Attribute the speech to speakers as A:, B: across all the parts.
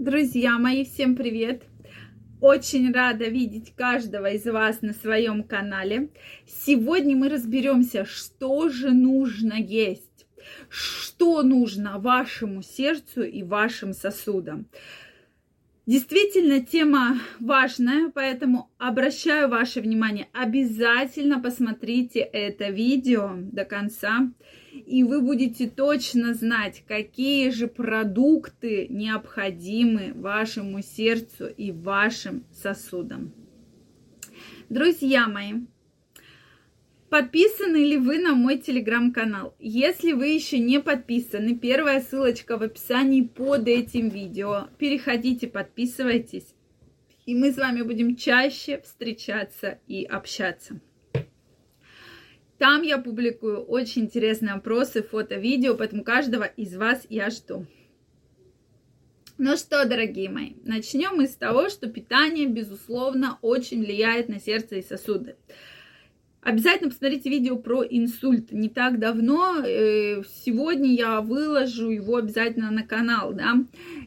A: Друзья мои, всем привет! Очень рада видеть каждого из вас на своем канале. Сегодня мы разберемся, что же нужно есть, что нужно вашему сердцу и вашим сосудам. Действительно, тема важная, поэтому обращаю ваше внимание. Обязательно посмотрите это видео до конца, и вы будете точно знать, какие же продукты необходимы вашему сердцу и вашим сосудам. Друзья мои, Подписаны ли вы на мой телеграм-канал? Если вы еще не подписаны, первая ссылочка в описании под этим видео. Переходите, подписывайтесь. И мы с вами будем чаще встречаться и общаться. Там я публикую очень интересные опросы, фото, видео, поэтому каждого из вас я жду. Ну что, дорогие мои, начнем мы с того, что питание, безусловно, очень влияет на сердце и сосуды. Обязательно посмотрите видео про инсульт. Не так давно, э, сегодня я выложу его обязательно на канал, да.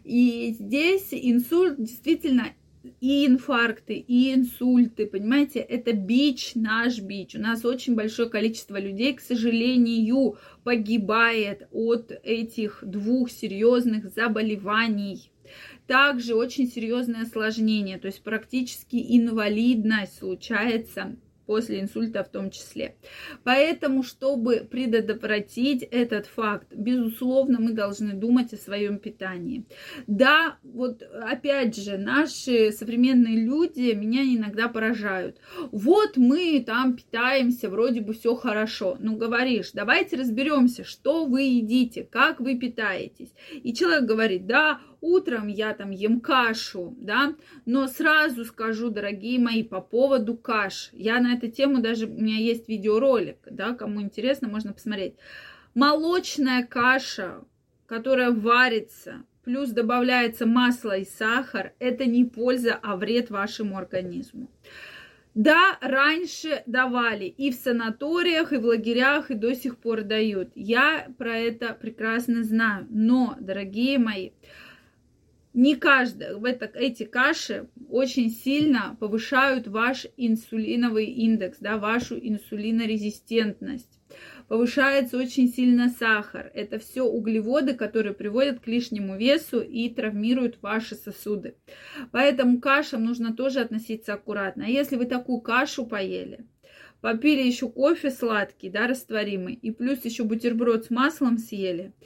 A: И здесь инсульт действительно и инфаркты, и инсульты, понимаете, это бич, наш бич. У нас очень большое количество людей, к сожалению, погибает от этих двух серьезных заболеваний. Также очень серьезное осложнение, то есть практически инвалидность случается после инсульта в том числе. Поэтому, чтобы предотвратить этот факт, безусловно, мы должны думать о своем питании. Да, вот опять же, наши современные люди меня иногда поражают. Вот мы там питаемся, вроде бы все хорошо. Ну, говоришь, давайте разберемся, что вы едите, как вы питаетесь. И человек говорит, да, утром я там ем кашу, да, но сразу скажу, дорогие мои, по поводу каш. Я на эту тему даже, у меня есть видеоролик, да, кому интересно, можно посмотреть. Молочная каша, которая варится, плюс добавляется масло и сахар, это не польза, а вред вашему организму. Да, раньше давали и в санаториях, и в лагерях, и до сих пор дают. Я про это прекрасно знаю. Но, дорогие мои, не каждая, это, эти каши очень сильно повышают ваш инсулиновый индекс, да, вашу инсулинорезистентность. Повышается очень сильно сахар. Это все углеводы, которые приводят к лишнему весу и травмируют ваши сосуды. Поэтому к кашам нужно тоже относиться аккуратно. А если вы такую кашу поели, попили еще кофе сладкий, да, растворимый, и плюс еще бутерброд с маслом съели –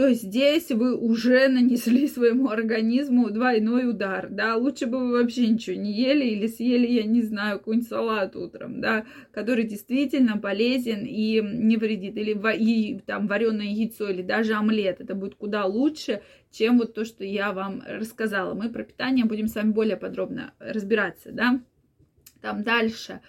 A: то здесь вы уже нанесли своему организму двойной удар, да, лучше бы вы вообще ничего не ели или съели, я не знаю, какой-нибудь салат утром, да, который действительно полезен и не вредит, или и, там вареное яйцо, или даже омлет, это будет куда лучше, чем вот то, что я вам рассказала. Мы про питание будем с вами более подробно разбираться, да. Там дальше.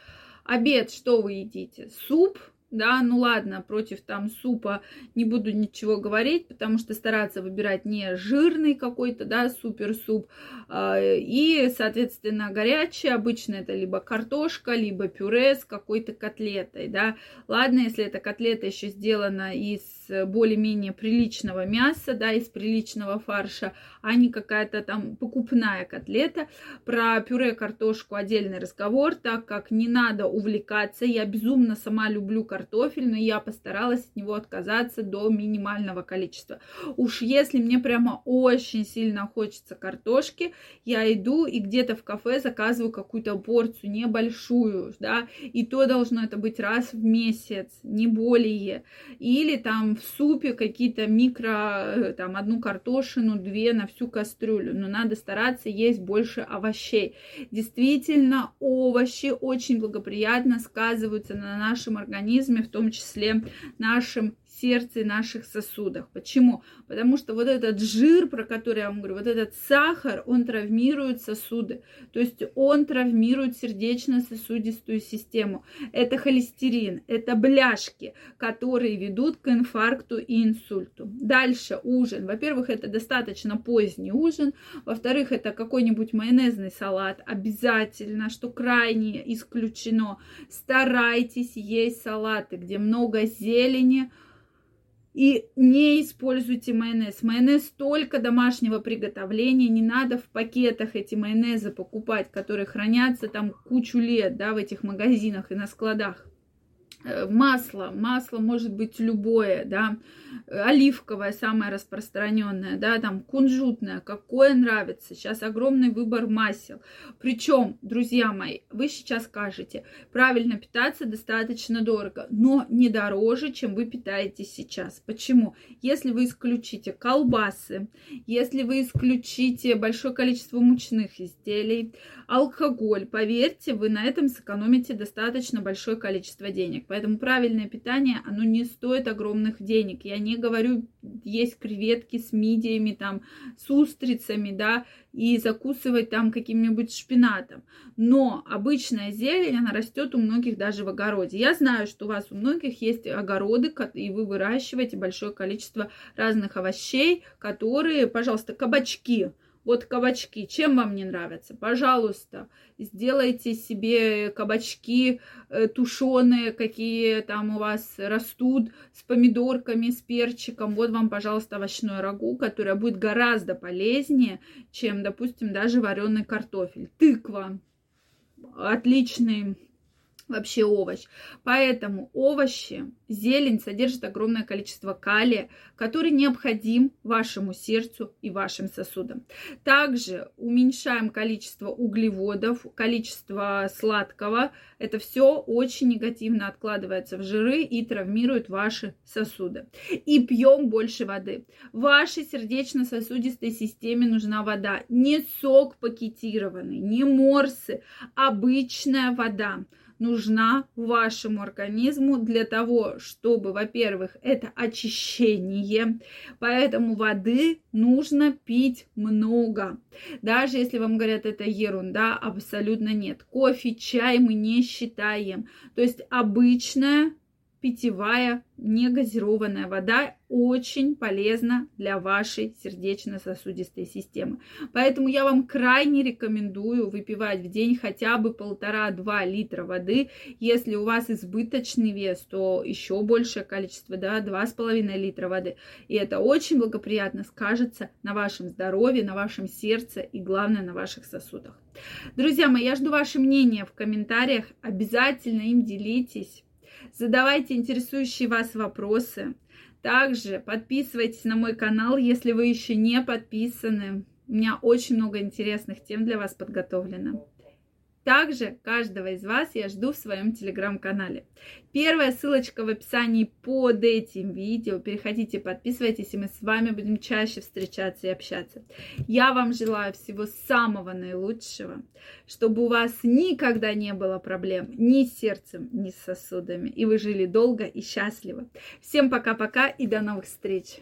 A: Обед, что вы едите? Суп, да, ну ладно, против там супа не буду ничего говорить, потому что стараться выбирать не жирный какой-то, да, супер суп, а, и, соответственно, горячий, обычно это либо картошка, либо пюре с какой-то котлетой, да, ладно, если эта котлета еще сделана из более-менее приличного мяса, да, из приличного фарша, а не какая-то там покупная котлета. Про пюре картошку отдельный разговор, так как не надо увлекаться. Я безумно сама люблю картофель, но я постаралась от него отказаться до минимального количества. Уж если мне прямо очень сильно хочется картошки, я иду и где-то в кафе заказываю какую-то порцию небольшую, да, и то должно это быть раз в месяц, не более. Или там в супе какие-то микро, э, там, одну картошину, две на всю кастрюлю. Но надо стараться есть больше овощей. Действительно, овощи очень благоприятно сказываются на нашем организме, в том числе нашем сердце и наших сосудах. Почему? Потому что вот этот жир, про который я вам говорю, вот этот сахар, он травмирует сосуды. То есть он травмирует сердечно-сосудистую систему. Это холестерин, это бляшки, которые ведут к инфаркту и инсульту. Дальше ужин. Во-первых, это достаточно поздний ужин. Во-вторых, это какой-нибудь майонезный салат. Обязательно, что крайне исключено. Старайтесь есть салаты, где много зелени, И не используйте майонез. Майонез только домашнего приготовления. Не надо в пакетах эти майонезы покупать, которые хранятся там кучу лет, да, в этих магазинах и на складах. Э, масло, масло может быть любое, да, оливковое самое распространенное, да, там кунжутное, какое нравится. Сейчас огромный выбор масел. Причем, друзья мои, вы сейчас скажете, правильно питаться достаточно дорого, но не дороже, чем вы питаетесь сейчас. Почему? Если вы исключите колбасы, если вы исключите большое количество мучных изделий, алкоголь, поверьте, вы на этом сэкономите достаточно большое количество денег. Поэтому правильное питание, оно не стоит огромных денег. Я не говорю есть креветки с мидиями, там, с устрицами, да, и закусывать там каким-нибудь шпинатом. Но обычная зелень, она растет у многих даже в огороде. Я знаю, что у вас у многих есть огороды, и вы выращиваете большое количество разных овощей, которые, пожалуйста, кабачки, вот кабачки, чем вам не нравятся? Пожалуйста, сделайте себе кабачки э, тушеные, какие там у вас растут, с помидорками, с перчиком. Вот вам, пожалуйста, овощное рагу, которое будет гораздо полезнее, чем, допустим, даже вареный картофель. Тыква. Отличный вообще овощ. Поэтому овощи, зелень содержит огромное количество калия, который необходим вашему сердцу и вашим сосудам. Также уменьшаем количество углеводов, количество сладкого. Это все очень негативно откладывается в жиры и травмирует ваши сосуды. И пьем больше воды. Вашей сердечно-сосудистой системе нужна вода. Не сок пакетированный, не морсы, обычная вода нужна вашему организму для того, чтобы, во-первых, это очищение, поэтому воды нужно пить много. Даже если вам говорят, это ерунда, абсолютно нет. Кофе, чай мы не считаем. То есть обычная питьевая негазированная вода очень полезна для вашей сердечно-сосудистой системы. Поэтому я вам крайне рекомендую выпивать в день хотя бы полтора-два литра воды. Если у вас избыточный вес, то еще большее количество, да, два с половиной литра воды. И это очень благоприятно скажется на вашем здоровье, на вашем сердце и, главное, на ваших сосудах. Друзья мои, я жду ваше мнение в комментариях. Обязательно им делитесь задавайте интересующие вас вопросы. Также подписывайтесь на мой канал, если вы еще не подписаны. У меня очень много интересных тем для вас подготовлено. Также каждого из вас я жду в своем телеграм-канале. Первая ссылочка в описании под этим видео. Переходите, подписывайтесь, и мы с вами будем чаще встречаться и общаться. Я вам желаю всего самого наилучшего, чтобы у вас никогда не было проблем ни с сердцем, ни с сосудами, и вы жили долго и счастливо. Всем пока-пока и до новых встреч!